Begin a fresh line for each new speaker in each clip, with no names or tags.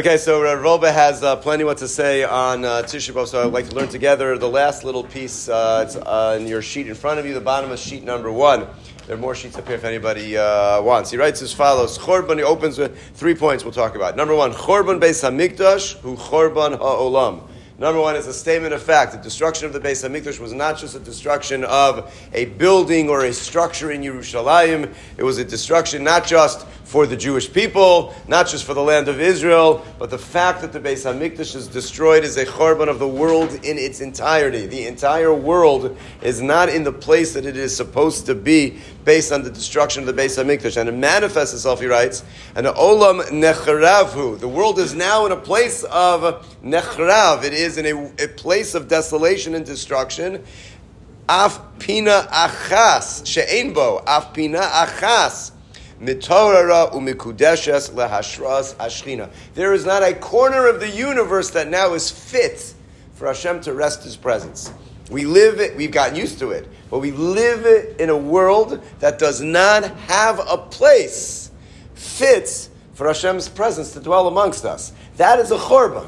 Okay, so uh, Wolbe has uh, plenty what to say on uh, Tisha B'Av, so I'd like to learn together the last little piece. Uh, it's in your sheet in front of you, the bottom of sheet number one. There are more sheets up here if anybody uh, wants. He writes as follows: Chorban. He opens with three points. We'll talk about. Number one, Chorban Beis Hamikdash, who Chorban Ha'olam. Number one is a statement of fact. The destruction of the Beis Hamikdash was not just a destruction of a building or a structure in Yerushalayim. It was a destruction not just for the Jewish people, not just for the land of Israel, but the fact that the Beis Hamikdash is destroyed is a korban of the world in its entirety. The entire world is not in the place that it is supposed to be based on the destruction of the Beis Hamikdash, and it manifests itself. He writes, "And olam nechravhu." The world is now in a place of nechrav. It is in a, a place of desolation and destruction. Af pina achas she'enbo. Af pina achas mitorara umikudeshes lehashras ashchina. There is not a corner of the universe that now is fit for Hashem to rest His presence. We live it, we've gotten used to it, but we live it in a world that does not have a place fit for Hashem's presence to dwell amongst us. That is a chorban.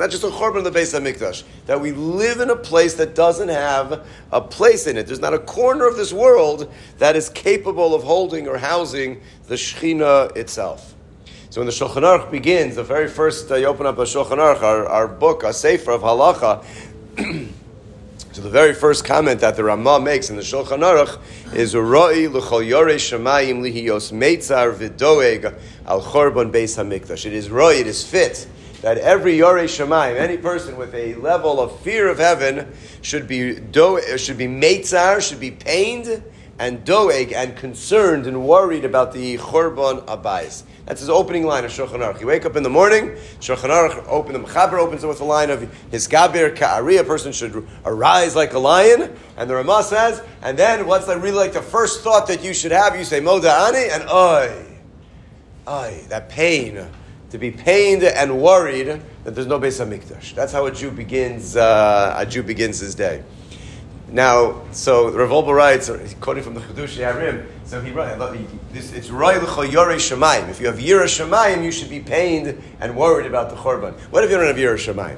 Not just a korban of the Beis Hamikdash. That we live in a place that doesn't have a place in it. There's not a corner of this world that is capable of holding or housing the Shechina itself. So when the Shulchan Aruch begins, the very first uh, you open up a Shulchan Aruch, our, our book, a sefer of halacha. so the very first comment that the Ramah makes in the Shulchan Aruch is Roi l'chol yorei shemayim lihiyos meitzar v'doeg al chorban beis hamikdash. It is Roi, it is fit that every Yorei Shemaim, any person with a level of fear of heaven, should be do, should be meitzar, should be pained and doeg and concerned and worried about the Chorban Abayis. That's his opening line of Shulchan Aruch. You wake up in the morning, Shulchan Aruch open, the Mechaber opens it with a line of his Gabir Ka'ari, a person should arise like a lion, and the Ramah says, and then what's the, really like the first thought that you should have? You say, Moda Ani, and oi, oi, that pain to be pained and worried that there's no Beis Hamikdash. That's how a Jew begins. Uh, a Jew begins his day. Now, so Rav Wolbe writes, quoting from the Chiddushei HaRim, so he writes, it's Roy Yore Shemaim. If you have Yira Shemaim, you should be pained and worried about the Chorban. What if you don't have Yira Shemaim?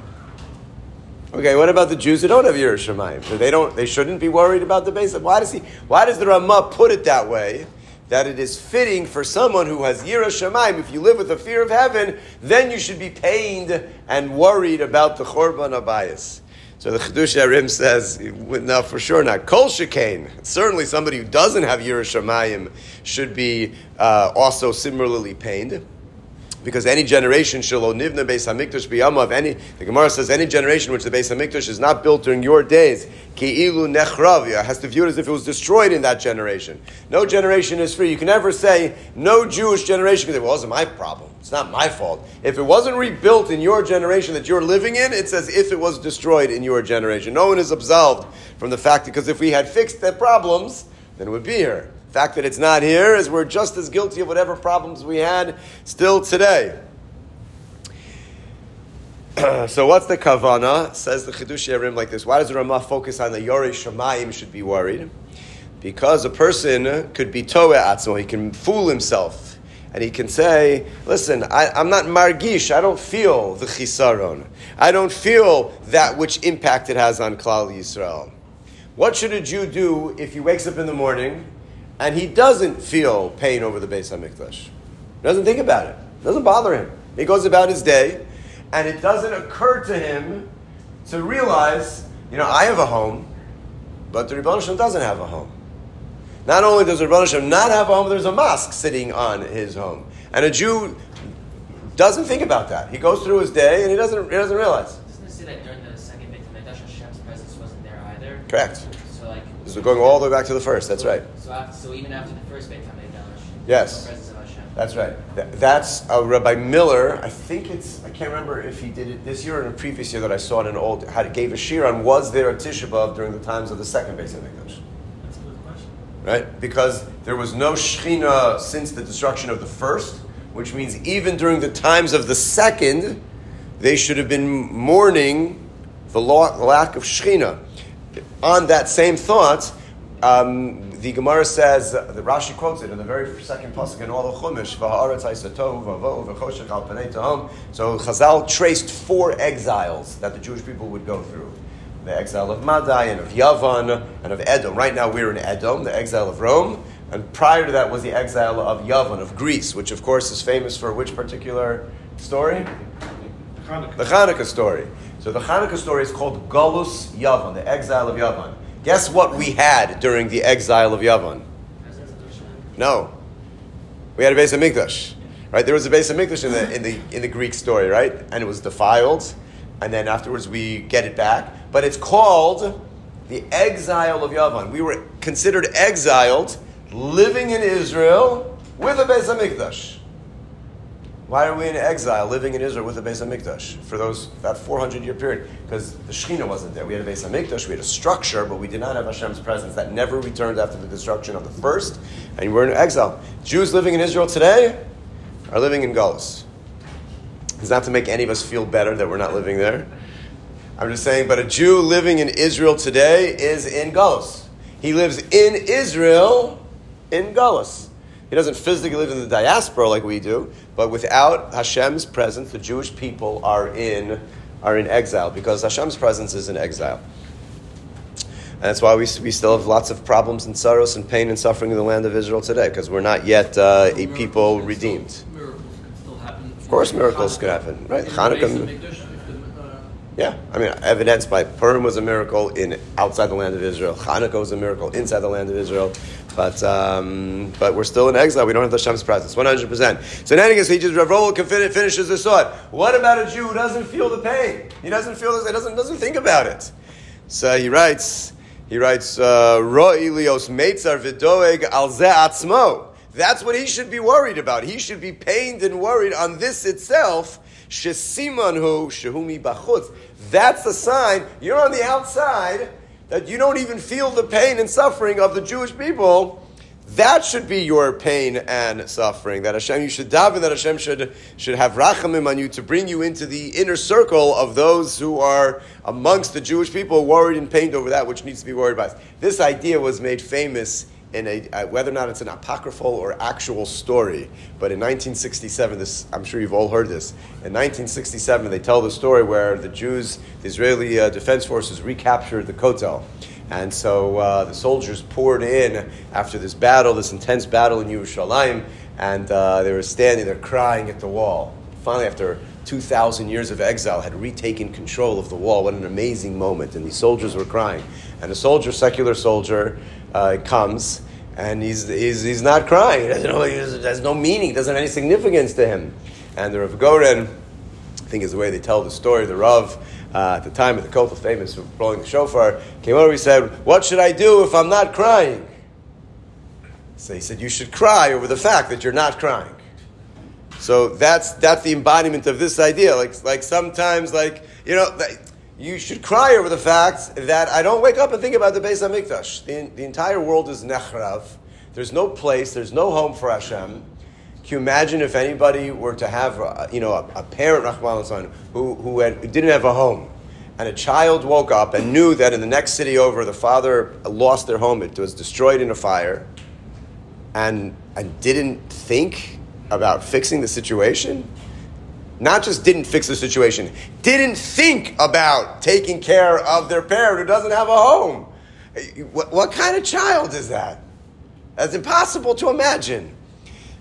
Okay, what about the Jews who don't have Yira Shemaim? They don't, they shouldn't be worried about the base. Why does he? Why does the Ramah put it that way? That it is fitting for someone who has Yira Shemaim, if you live with a fear of heaven, then you should be pained and worried about the Chorban Abayas. So the Chiddushei HaRim says, no, for sure not. Kol Shekain, certainly somebody who doesn't have Yira Shemayim should be uh, also similarly pained because any generation shelo nivna beis hamikdash biyamav. Any the Gemara says any generation which the beis hamikdash is not built during your days ki'ilu nechravia has to view it as if it was destroyed in that generation. No generation is free. You can never say no Jewish generation because it wasn't my problem. It's not my fault. If it wasn't rebuilt in your generation that you're living in, it's as if it was destroyed in your generation. No one is absolved from the fact because if we had fixed the problems, then it would be here fact that it's not here is we're just as guilty of whatever problems we had still today. so what's the kavana? Says the Chiddushei HaRim like this. Why does the Ramah focus on the Yorei Shemayim should be worried? Because a person could be toeh atzmo, he can fool himself. And he can say, listen, I, am not margish, I don't feel the chisaron. I don't feel that which impact it has on Klal Yisrael. What should a Jew do if he wakes up in the morning and he doesn't feel pain over the Beis Hamikdash. He doesn't think about it. It doesn't bother him. He goes about his day, and it doesn't occur to him to realize, you know, I have a home, but the Rebbe doesn't have a home. Not only does the Rebbe not have a home, there's a mosque sitting on his home. And a Jew doesn't think about that. He goes through his day and he doesn't, he doesn't realize.
Doesn't it say that during the second Beit HaMikdash, Hashem's presence wasn't there either?
Correct. So we're going all the way back to the first. That's right.
So, after, so even after the first Beit Hamikdash,
yes,
presence of Hashem.
That's right. That's uh, Rabbi Miller. I think it's. I can't remember if he did it this year or in a previous year that I saw it in old. Had gave a shir on was there a Tisha B'av during the times of the second Beit Hamikdash.
That's a good question.
Right, because there was no Shechina since the destruction of the first, which means even during the times of the second, they should have been mourning the lack of Shechina on that same thought, um, the Gemara says, uh, the Rashi quotes it in the very second pasuk in all the Chumash, "V'ha'aretz haisatov, v'avo, v'choshech al panei tahom." So Chazal traced four exiles that the Jewish people would go through: the exile of Madai and of Yavan and of Edom. Right now we're in Edom, the exile of Rome, and prior to that was the exile of Yavan of Greece, which of course is famous for which particular story?
Hanukkah.
The Hanukkah story. So the Hanukkah story is called Galus Yavan, the exile of Yavan. Guess what we had during the exile of Yavan? No. We had a base of Hamikdash. Right? There was a Beis Hamikdash in the, in, the, in the Greek story, right? And it was defiled. And then afterwards we get it back. But it's called the exile of Yavan. We were considered exiled, living in Israel with a base of Hamikdash. Why are we in exile, living in Israel with a Beis Hamikdash for those that 400 year period? Because the Shekhinah wasn't there. We had a Beis Hamikdash, we had a structure, but we did not have Hashem's presence. That never returned after the destruction of the first, and we're in exile. Jews living in Israel today are living in Galus. It's not to make any of us feel better that we're not living there. I'm just saying, but a Jew living in Israel today is in Galus. He lives in Israel in Galus. He doesn't physically live in the diaspora like we do, but without Hashem's presence, the Jewish people are in, are in exile because Hashem's presence is in exile. And that's why we, we still have lots of problems and sorrows and pain and suffering in the land of Israel today because we're not yet uh, a people redeemed.
Miracles can still happen.
Of course, miracles could happen, right? Hanukkah. Yeah, I mean, evidenced by Purim was a miracle in outside the land of Israel. Hanukkah was a miracle inside the land of Israel. But um, but we're still in exile. We don't have the Hashem's presence, one hundred percent. So in any case, he just Rav finishes this thought. What about a Jew who doesn't feel the pain? He doesn't feel this. He doesn't doesn't think about it. So he writes. He writes. Ro'ilios meitzar v'doeg al atzmo. That's what he should be worried about. He should be pained and worried on this itself. Shesimanhu shehumi bachutz. That's the sign. You're on the outside that you don't even feel the pain and suffering of the Jewish people. That should be your pain and suffering. That Hashem, you should daven that Hashem should, should have rachamim on you to bring you into the inner circle of those who are amongst the Jewish people worried and pained over that which needs to be worried about. This idea was made famous in a, uh, whether or not it's an apocryphal or actual story, but in 1967, this, I'm sure you've all heard this. In 1967, they tell the story where the Jews, the Israeli uh, Defense Forces recaptured the Kotel. And so uh, the soldiers poured in after this battle, this intense battle in Yerushalayim, and uh, they were standing there crying at the wall. Finally, after 2,000 years of exile, had retaken control of the wall. What an amazing moment. And these soldiers were crying. And a soldier, secular soldier, uh, comes and he's, he's, he's not crying. He know, he doesn't, no meaning, it doesn't have any significance to him. And the Rav Goren, I think is the way they tell the story, the Rav, uh, at the time of the Kotel, famous for blowing the shofar, came over, he said, What should I do if I'm not crying? So he said, You should cry over the fact that you're not crying. So that's, that's the embodiment of this idea. Like, like sometimes, like, you know, you should cry over the fact that I don't wake up and think about the Beis Hamikdash. The, the entire world is nechrav. There's no place. There's no home for Hashem. Can you imagine if anybody were to have, uh, you know, a, a parent, Rahman who, who, had, who didn't have a home, and a child woke up and knew that in the next city over, the father lost their home. It was destroyed in a fire, and, and didn't think about fixing the situation? not just didn't fix the situation, didn't think about taking care of their parent who doesn't have a home. What, what kind of child is that? That's impossible to imagine.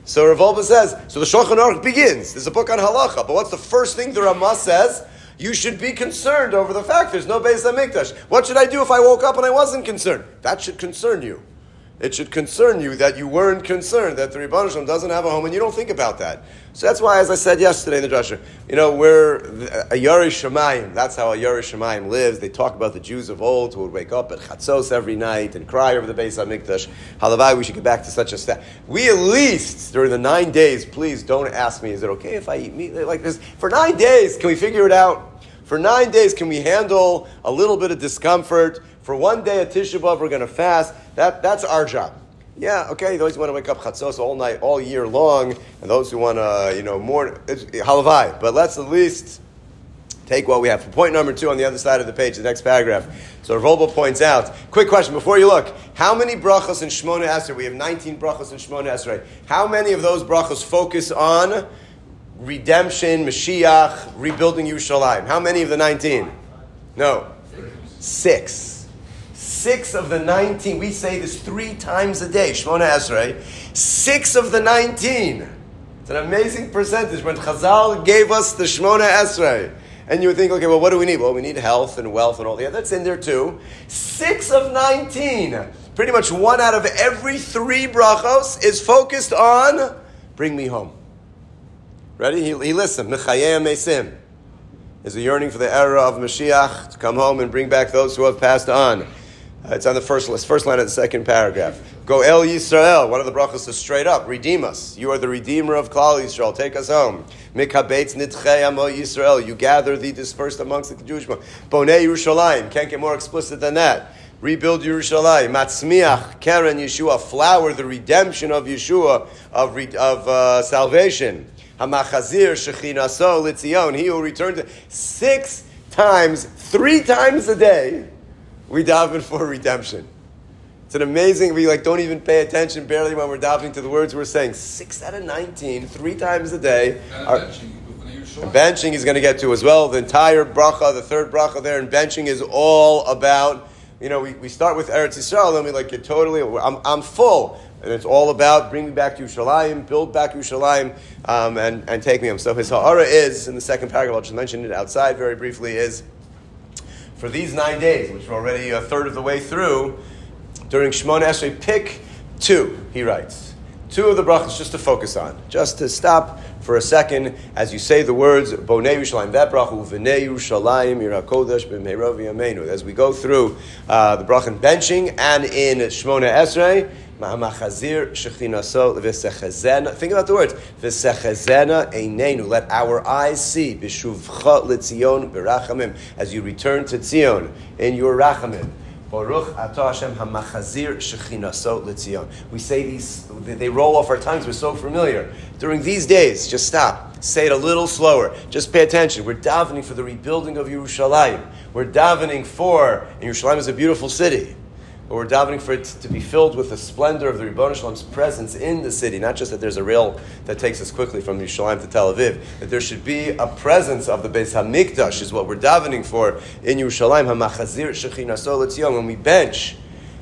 So Rav says, so the Shulchan Aruch begins. There's a book on halacha, but what's the first thing the Ramah says? You should be concerned over the fact there's no Beis Hamikdash. What should I do if I woke up and I wasn't concerned? That should concern you it should concern you that you weren't concerned that the Rebbe Shalom doesn't have a home and you don't think about that. So that's why, as I said yesterday in the Drasha, you know, we're a Yari Shemayim. That's how a Yari Shemayim lives. They talk about the Jews of old who would wake up at Chatzos every night and cry over the Beis HaMikdash. Halavai, we should get back to such a step. We at least, during the nine days, please don't ask me, is it okay if I eat meat like this? For nine days, can we figure it out? For nine days, can we handle a little bit of discomfort? For one day at Tisha B'Av, we're going to fast. That, that's our job. Yeah, okay, those who want to wake up chatzos all night, all year long, and those who want to, you know, more, it's halavai. But let's at least take what we have. For point number two on the other side of the page, the next paragraph. So Wolbe points out, quick question before you look, how many brachos in Shmona Esrei? We have 19 brachos in Shmona Esrei. How many of those brachos focus on redemption, Mashiach, rebuilding Yerushalayim? How many of the 19? No. Six. Six of the 19. We say this three times a day, Shmona Esrei. Six of the 19. It's an amazing percentage. When Chazal gave us the Shmona Esrei, and you would think, okay, well, what do we need? Well, we need health and wealth and all the other. That's in there too. Six of 19. Pretty much one out of every three brachos is focused on bring me home. Ready? He, he listened. Mesim. There's a yearning for the era of Mashiach to come home and bring back those who have passed on. Uh, it's on the first list, first line of the second paragraph. Go El Yisrael. One of the brachos is straight up. Redeem us. You are the redeemer of Klal Yisrael. Take us home. Mikabetz nitchei amo Yisrael. You gather the dispersed amongst the Jewish. Bonei Yerushalayim. Can't get more explicit than that. Rebuild Yerushalayim. Matzmiach Keren Yeshua. Flower the redemption of Yeshua of, of uh, salvation. Hamachazir Shechinaso Litzion. He will return to six times, three times a day. We daven for redemption. It's an amazing. We like don't even pay attention barely when we're davening to the words we're saying. Six out of nineteen, three times a day. Are, benching is going to get to as well. The entire bracha, the third bracha there, and benching is all about. You know, we, we start with Eretz Yisrael, and we like get totally. I'm, I'm full and it's all about bring me back to Yerushalayim, build back Yerushalayim, um, and, and take me home. So his ha'ara is, in the second paragraph, I'll just mention it outside very briefly, is for these nine days, which we're already a third of the way through, during Shemona Esrei, pick two, he writes. Two of the brachas just to focus on, just to stop for a second as you say the words Bonei Yerushalayim, that bracha, Yerushalayim, Yirakodesh, B'meirovi Amenu. As we go through uh, the in benching and in Shemona Esrei, Ma'amachazir shechinaso v'sechezena. Think about the words. V'sechezena einenu. Let our eyes see. B'shuvcha l'tzion b'rachamim. As you return to Tzion in your rachamim. Baruch atah Hashem hamachazir shechinaso l'tzion. We say these, they roll off our tongues, we're so familiar. During these days, just stop. Say it a little slower. Just pay attention. We're davening for the rebuilding of Yerushalayim. We're davening for, and Yerushalayim is a beautiful city but we're davening for it to be filled with the splendor of the Ribbon Shalom's presence in the city. Not just that there's a rail that takes us quickly from Yerushalayim to Tel Aviv, that there should be a presence of the Beis Hamikdash is what we're davening for in Yerushalayim. Hamachazir Letzion. When we bench,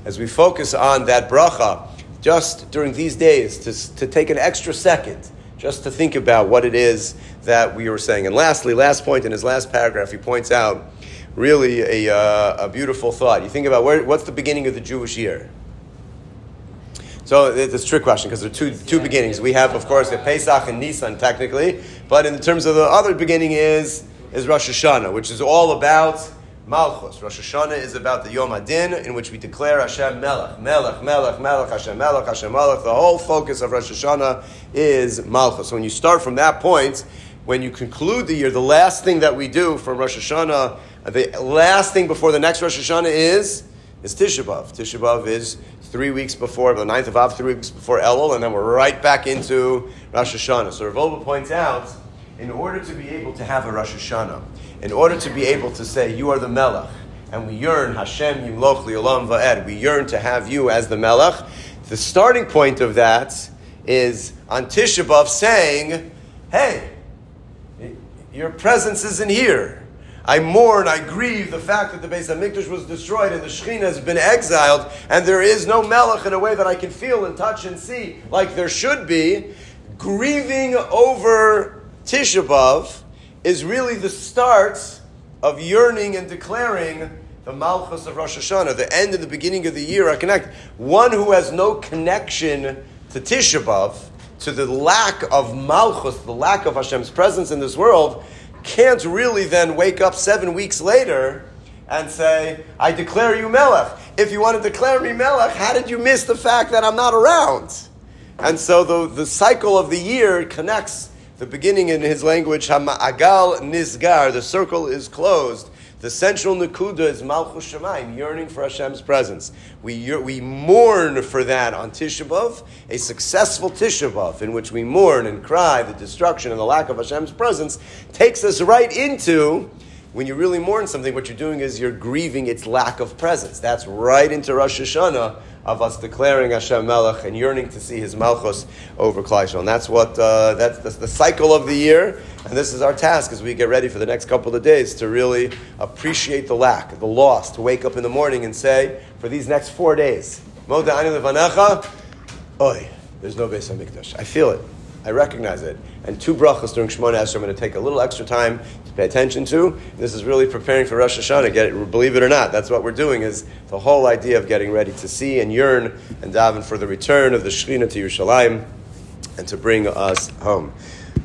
as we focus on that bracha, just during these days, to, to take an extra second, just to think about what it is that we were saying. And lastly, last point in his last paragraph, he points out really a, uh, a beautiful thought. You think about where, what's the beginning of the Jewish year? So it's a trick question because there are two, two beginnings. We have, of course, the Pesach and Nisan technically, but in terms of the other beginning is, is Rosh Hashanah, which is all about Malchus. Rosh Hashanah is about the Yom Adin, in which we declare Hashem Melech, Melech, Melech, Melech, Hashem Melech, Hashem Melech. The whole focus of Rosh Hashanah is Malchus. So when you start from that point, when you conclude the year, the last thing that we do from Rosh Hashanah the last thing before the next Rosh Hashanah is is Tisha B'av. Tisha B'av is three weeks before the 9th of Av, three weeks before Elul, and then we're right back into Rosh Hashanah. So Rav points out, in order to be able to have a Rosh Hashanah, in order to be able to say you are the Melech, and we yearn Hashem Yimloch Li'olam Va'ed, we yearn to have you as the Melech. The starting point of that is on Tisha B'av saying, "Hey, your presence isn't here." I mourn, I grieve the fact that the Beis Hamikdash was destroyed and the Shekhinah has been exiled, and there is no Melech in a way that I can feel and touch and see like there should be. Grieving over Tisha B'av is really the start of yearning and declaring the Malchus of Rosh Hashanah. The end and the beginning of the year are connected. One who has no connection to Tisha B'av, to the lack of Malchus, the lack of Hashem's presence in this world, can't really then wake up seven weeks later and say, I declare you Melech. If you want to declare me Melech, how did you miss the fact that I'm not around? And so the, the cycle of the year connects the beginning in his language, Hama'agal Nizgar, the circle is closed. The central Nakuda is Malchus Shemaim, yearning for Hashem's presence. We, we mourn for that on Tisha B'Av, a successful Tisha B'Av, in which we mourn and cry the destruction and the lack of Hashem's presence, takes us right into when you really mourn something, what you're doing is you're grieving its lack of presence. That's right into Rosh Hashanah of us declaring Hashem Melech and yearning to see His Malchus over Klai And that's what uh, that's, that's the cycle of the year, and this is our task as we get ready for the next couple of days to really appreciate the lack, the loss, to wake up in the morning and say, for these next four days, Moda Ani Levanecha, Oi, there's no Beis Hamikdash. I feel it. I recognize it. And two brachas during Shemona Esrei I'm going to take a little extra time to pay attention to. This is really preparing for Rosh Hashanah. Get it, believe it or not, that's what we're doing. Is the whole idea of getting ready to see and yearn and daven for the return of the Shekhinah to Yerushalayim and to bring us home.